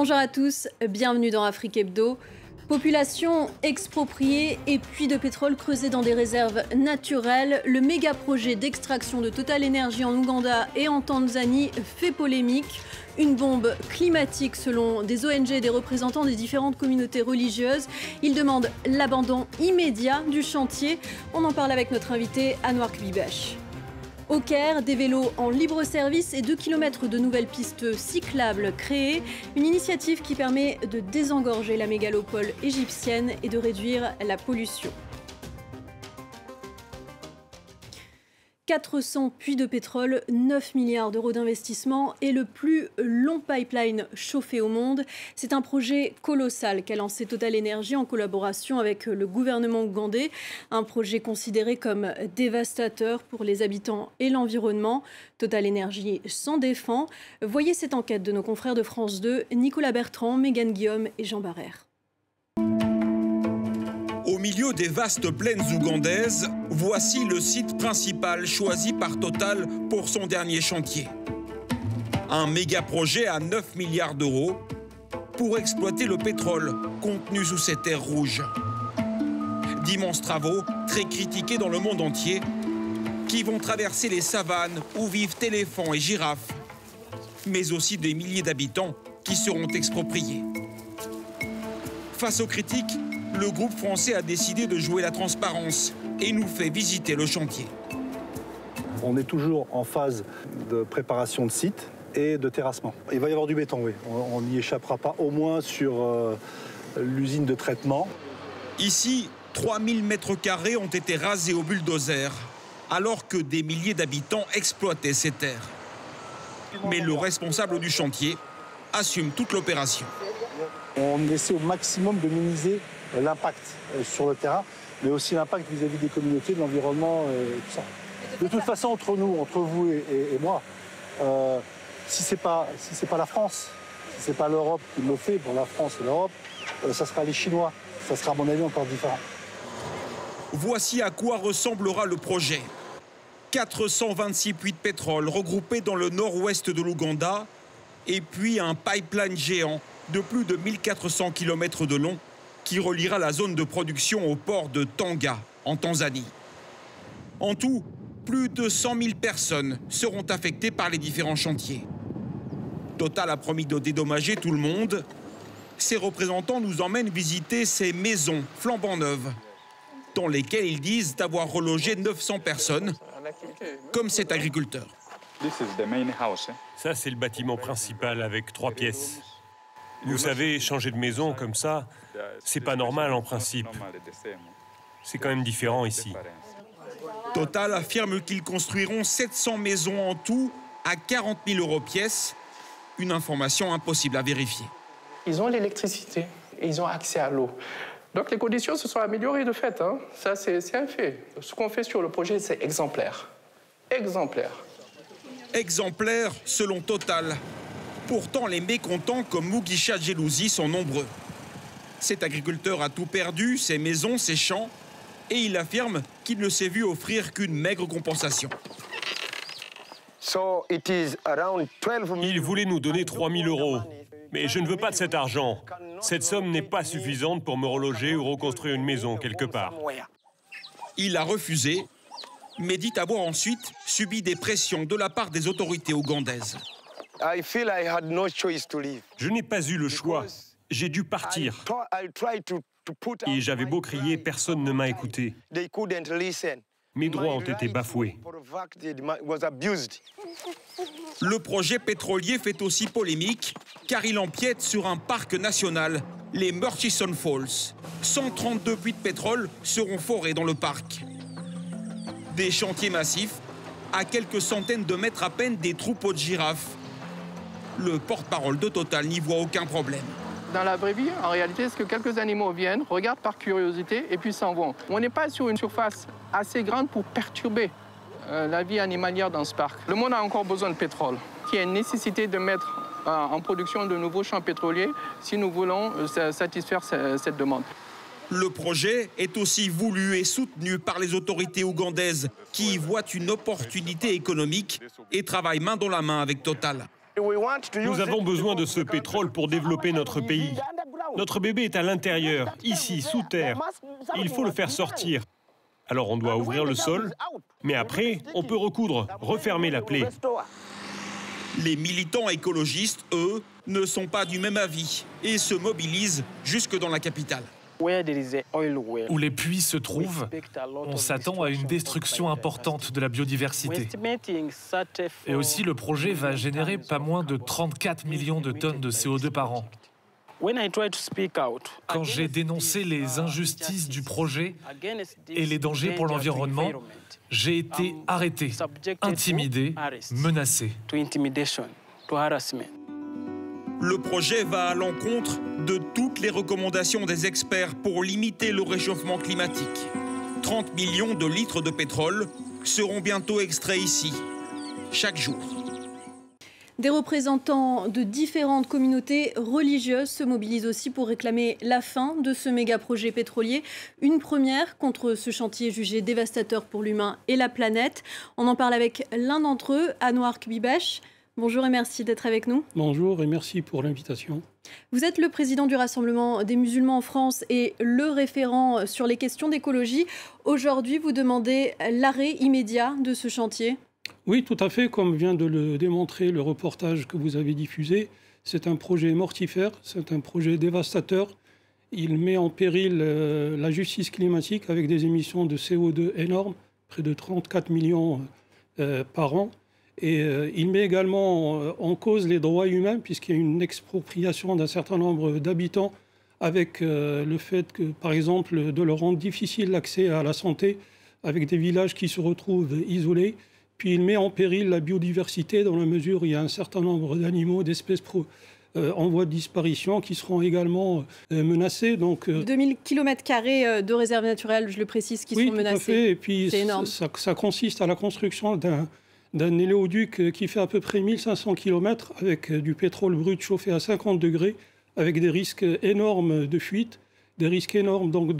Bonjour à tous, bienvenue dans Afrique Hebdo. Population expropriée et puits de pétrole creusés dans des réserves naturelles, le méga projet d'extraction de Total Energy en Ouganda et en Tanzanie fait polémique. Une bombe climatique selon des ONG et des représentants des différentes communautés religieuses. Il demande l'abandon immédiat du chantier. On en parle avec notre invité Anouar Kbibash. Au Caire, des vélos en libre service et 2 km de nouvelles pistes cyclables créées. Une initiative qui permet de désengorger la mégalopole égyptienne et de réduire la pollution. 400 puits de pétrole, 9 milliards d'euros d'investissement et le plus long pipeline chauffé au monde. C'est un projet colossal qu'a lancé Total Energy en collaboration avec le gouvernement ougandais. Un projet considéré comme dévastateur pour les habitants et l'environnement. Total Energy s'en défend. Voyez cette enquête de nos confrères de France 2, Nicolas Bertrand, Mégane Guillaume et Jean Barrère. Au milieu des vastes plaines ougandaises, voici le site principal choisi par Total pour son dernier chantier. Un méga projet à 9 milliards d'euros pour exploiter le pétrole contenu sous ces terres rouges. D'immenses travaux, très critiqués dans le monde entier, qui vont traverser les savanes où vivent éléphants et girafes, mais aussi des milliers d'habitants qui seront expropriés. Face aux critiques, le groupe français a décidé de jouer la transparence et nous fait visiter le chantier. On est toujours en phase de préparation de site et de terrassement. Il va y avoir du béton, oui. On n'y échappera pas, au moins sur euh, l'usine de traitement. Ici, 3000 mètres carrés ont été rasés au bulldozer, alors que des milliers d'habitants exploitaient ces terres. Mais le responsable du chantier assume toute l'opération. On essaie au maximum de minimiser l'impact euh, sur le terrain, mais aussi l'impact vis-à-vis des communautés, de l'environnement et tout ça. De toute façon, entre nous, entre vous et, moi, euh, si ce n'est pas, si pas la France, si ce n'est pas l'Europe qui le fait, pour la France et l'Europe, euh, ça sera les Chinois. Ça sera, à mon avis, encore différent. Voici à quoi ressemblera le projet. 426 puits de pétrole regroupés dans le nord-ouest de l'Ouganda, et puis un pipeline géant de plus de 1400 km de long qui reliera la zone de production au port de Tanga, en Tanzanie. En tout, plus de 100 000 personnes seront affectées par les différents chantiers. Total a promis de dédommager tout le monde. Ses représentants nous emmènent visiter ces maisons flambant neuves, dans lesquelles ils disent avoir relogé 900 personnes, comme cet agriculteur. Ça, c'est le bâtiment principal avec trois pièces. Vous savez, changer de maison comme ça, c'est pas normal en principe. C'est quand même différent ici. Total affirme qu'ils construiront 700 maisons en tout à 40 000 euros pièce. Une information impossible à vérifier. Ils ont l'électricité et ils ont accès à l'eau. Donc les conditions se sont améliorées de fait. Hein. Ça, c'est un fait. Ce qu'on fait sur le projet, c'est exemplaire. Exemplaire. Exemplaire selon Total. Pourtant, les mécontents comme Mugisha Jelouzi sont nombreux. Cet agriculteur a tout perdu, ses maisons, ses champs, et il affirme qu'il ne s'est vu offrir qu'une maigre compensation. Il voulait nous donner 3 000 euros. Mais je ne veux pas de cet argent. Cette somme n'est pas suffisante pour me reloger ou reconstruire une maison quelque part. Il a refusé, mais dit avoir ensuite subi des pressions de la part des autorités ougandaises. Je n'ai pas eu le choix. J'ai dû partir. Et j'avais beau crier, personne ne m'a écouté. Mes droits ont été bafoués. Le projet pétrolier fait aussi polémique car il empiète sur un parc national, les Murchison Falls. 132 puits de pétrole seront forés dans le parc. Des chantiers massifs, à quelques centaines de mètres à peine des troupeaux de girafes le porte-parole de Total n'y voit aucun problème. Dans la vraie vie, en réalité, c'est que quelques animaux viennent, regardent par curiosité et puis s'en vont? On n'est pas sur une surface assez grande pour perturber euh, la vie animalière dans ce parc. Le monde a encore besoin de pétrole. Il y a une nécessité de mettre euh, en production de nouveaux champs pétroliers si nous voulons euh, satisfaire cette demande. Le projet est aussi voulu et soutenu par les autorités ougandaises qui y voient une opportunité économique et travaillent main dans la main avec Total. Nous avons besoin de ce pétrole pour développer notre pays. Notre bébé est à l'intérieur, ici, sous terre. Il faut le faire sortir. Alors on doit ouvrir le sol, mais après, on peut recoudre, refermer la plaie. Les militants écologistes, eux, ne sont pas du même avis et se mobilisent jusque dans la capitale. Où les puits se trouvent, on s'attend à une destruction importante de la biodiversité. Et aussi, le projet va générer pas moins de 34 millions de tonnes de CO2 par an. Quand j'ai dénoncé les injustices du projet et les dangers pour l'environnement, j'ai été arrêté, intimidé, menacé. Le projet va à l'encontre de toutes les recommandations des experts pour limiter le réchauffement climatique. 30 millions de litres de pétrole seront bientôt extraits ici, chaque jour. Des représentants de différentes communautés religieuses se mobilisent aussi pour réclamer la fin de ce méga projet pétrolier. Une première contre ce chantier jugé dévastateur pour l'humain et la planète. On en parle avec l'un d'entre eux, Anouar Kbibesh. Bonjour et merci d'être avec nous. Bonjour et merci pour l'invitation. Vous êtes le président du Rassemblement des musulmans en France et le référent sur les questions d'écologie. Aujourd'hui, vous demandez l'arrêt immédiat de ce chantier Oui, tout à fait, comme vient de le démontrer le reportage que vous avez diffusé. C'est un projet mortifère, c'est un projet dévastateur. Il met en péril euh, la justice climatique avec des émissions de CO2 énormes, près de 34 millions euh, par an. Et euh, il met également euh, en cause les droits humains, puisqu'il y a une expropriation d'un certain nombre d'habitants, avec euh, le fait que, par exemple, de leur rendre difficile l'accès à la santé, avec des villages qui se retrouvent isolés. Puis il met en péril la biodiversité, dans la mesure où il y a un certain nombre d'animaux, d'espèces en voie de disparition qui seront également menacés. Donc, 2000 km de réserves naturelles, je le précise, qui sont menacées. Tout à fait. Et puis ça consiste à la construction d'un d'un éléoduc qui fait à peu près 1500 km avec du pétrole brut chauffé à 50 degrés, avec des risques énormes de fuite, des risques énormes donc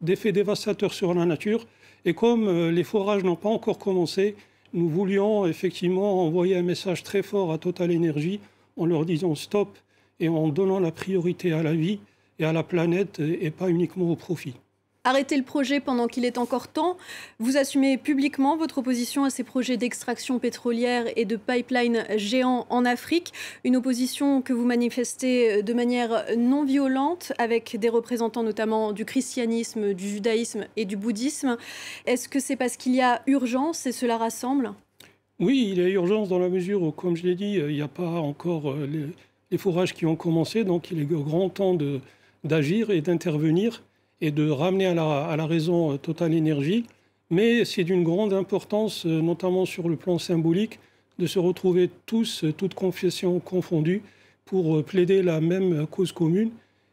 d'effets dévastateurs sur la nature. Et comme euh, les forages n'ont pas encore commencé, nous voulions effectivement envoyer un message très fort à Total Energy en leur disant stop et en donnant la priorité à la vie et à la planète et pas uniquement au profit. Arrêtez le projet pendant qu'il est encore temps. Vous assumez publiquement votre opposition à ces projets d'extraction pétrolière et de pipeline géants en Afrique. Une opposition que vous manifestez de manière non violente avec des représentants notamment du christianisme, du judaïsme et du bouddhisme. Est-ce que c'est parce qu'il y a urgence et cela rassemble? Oui, il y a urgence dans la mesure où, comme je l'ai dit, il n'y a pas encore euh, les, les, forages qui ont commencé. Donc il est grand temps d'agir et d'intervenir et de ramener à la, raison euh, Total Énergie. Mais c'est d'une grande importance, euh, notamment sur le plan symbolique, de se retrouver tous, euh, toutes confessions confondues, pour plaider la même cause commune.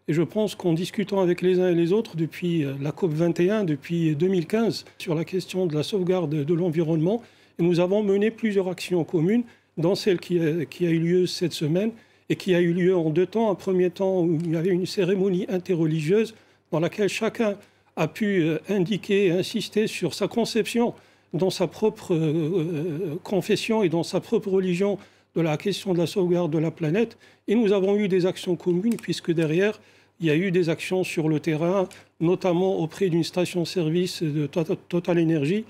Et je pense qu'en discutant avec les uns et les autres depuis la COP 21, depuis 2015, sur la question de la sauvegarde de l'environnement, nous avons mené plusieurs actions communes, dont celle qui a, qui a eu lieu cette semaine et qui a eu lieu en deux temps. Un premier temps où il y avait une cérémonie interreligieuse dans laquelle chacun a pu euh, indiquer insister sur sa conception dans sa propre euh, euh, confession et dans sa propre religion de la question de la sauvegarde de la planète. Et nous avons eu des actions communes, puisque derrière, il y a eu des actions sur le terrain, notamment auprès d'une station-service de Total Energy,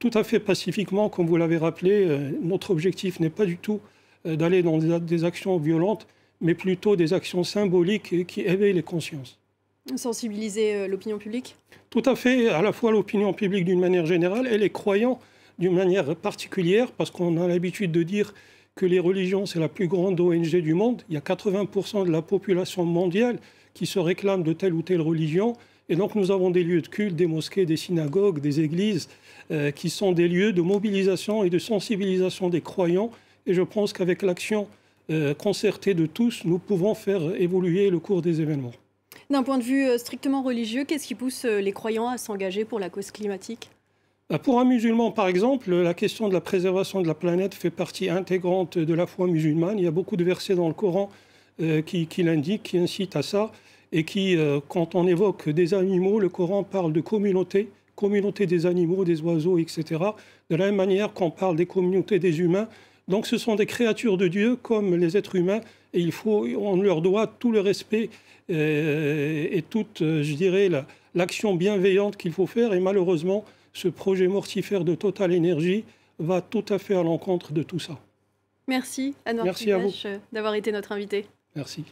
tout à fait pacifiquement, comme vous l'avez rappelé. Notre objectif n'est pas du tout d'aller dans des actions violentes, mais plutôt des actions symboliques qui éveillent les consciences. Sensibiliser euh, l'opinion publique Tout à fait, à la fois l'opinion publique d'une manière générale et les croyants d'une manière particulière, parce qu'on a l'habitude de dire que les religions, c'est la plus grande ONG du monde. Il y a 80% de la population mondiale qui se réclame de telle ou telle religion. Et donc nous avons des lieux de culte, des mosquées, des synagogues, des églises, euh, qui sont des lieux de mobilisation et de sensibilisation des croyants. Et je pense qu'avec l'action euh, concertée de tous, nous pouvons faire évoluer le cours des événements. D'un point de vue euh, strictement religieux, qu'est-ce qui pousse euh, les croyants à s'engager pour la cause climatique? Bah, pour un musulman, par exemple, la question de la préservation de la planète fait partie intégrante de la foi musulmane. Il y a beaucoup de versets dans le Coran euh, qui, l'indiquent, qui incitent à ça, et qui, quand on évoque des animaux, le Coran parle de communauté, communauté des animaux, des oiseaux, etc. De la même manière qu'on parle des communautés des humains, Donc ce sont des créatures de Dieu comme les êtres humains et il faut, on leur doit tout le respect euh, et, toute, euh, je dirais, l'action bienveillante qu'il faut faire. Et malheureusement, ce projet mortifère de Total Energy va tout à fait à l'encontre de tout ça. Merci, Anne Merci d'avoir été notre invité. Merci.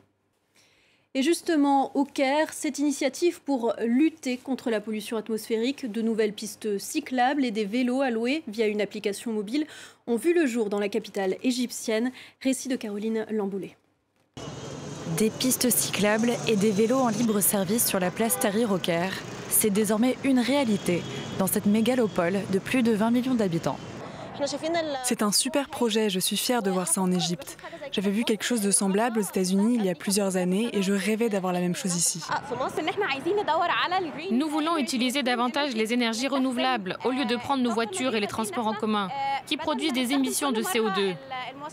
Et justement, au Caire, cette initiative pour lutter contre la pollution atmosphérique, de nouvelles pistes cyclables et des vélos alloués via une application mobile ont vu le jour dans la capitale égyptienne. Récit de Caroline Lamboulé. Des pistes cyclables et des vélos en libre service sur la place Tahrir au Caire, c'est désormais une réalité dans cette mégalopole de plus de 20 millions d'habitants. C'est un super projet, je suis fière de voir ça en Égypte. J'avais vu quelque chose de semblable aux États-Unis il y a plusieurs années et je rêvais d'avoir la même chose ici. Nous voulons utiliser davantage les énergies renouvelables au lieu de prendre nos voitures et les transports en commun qui produisent des émissions de CO2.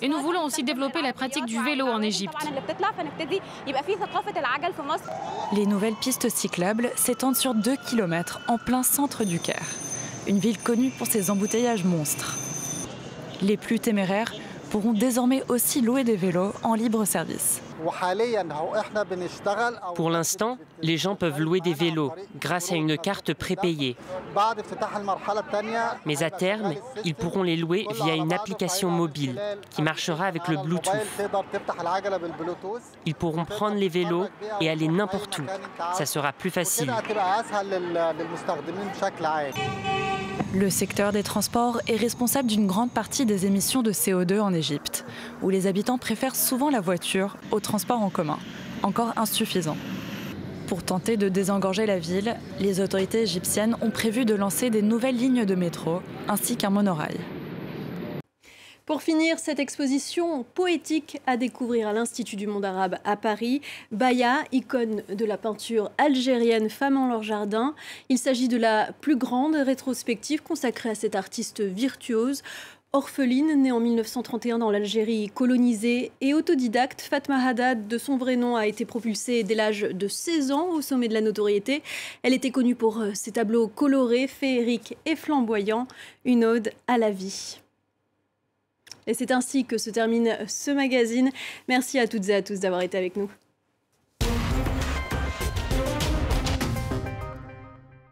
Et nous voulons aussi développer la pratique du vélo en Égypte. Les nouvelles pistes cyclables s'étendent sur 2 km en plein centre du Caire, une ville connue pour ses embouteillages monstres. Les plus téméraires pourront désormais aussi louer des vélos en libre service. Pour l'instant, les gens peuvent louer des vélos grâce à une carte prépayée. Mais à terme, ils pourront les louer via une application mobile qui marchera avec le Bluetooth. Ils pourront prendre les vélos et aller n'importe où. Ça sera plus facile. Le secteur des transports est responsable d'une grande partie des émissions de CO2 en Égypte, où les habitants préfèrent souvent la voiture au transport en commun, encore insuffisant. Pour tenter de désengorger la ville, les autorités égyptiennes ont prévu de lancer des nouvelles lignes de métro ainsi qu'un monorail. Pour finir, cette exposition poétique à découvrir à l'Institut du monde arabe à Paris, Baya, icône de la peinture algérienne Femme en leur jardin. Il s'agit de la plus grande rétrospective consacrée à cette artiste virtuose. Orpheline, née en 1931 dans l'Algérie colonisée et autodidacte, Fatma Haddad, de son vrai nom, a été propulsée dès l'âge de 16 ans au sommet de la notoriété. Elle était connue pour euh, ses tableaux colorés, féeriques et flamboyants, une ode à la vie. Et c'est ainsi que se termine ce magazine. Merci à toutes et à tous d'avoir été avec nous.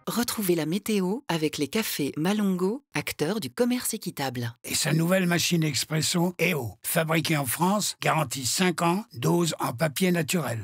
Retrouvez la météo avec les cafés Malongo, acteurs du commerce équitable. Et sa nouvelle machine expresso EO, fabriquée en France, garantie 5 ans, dose en papier naturel.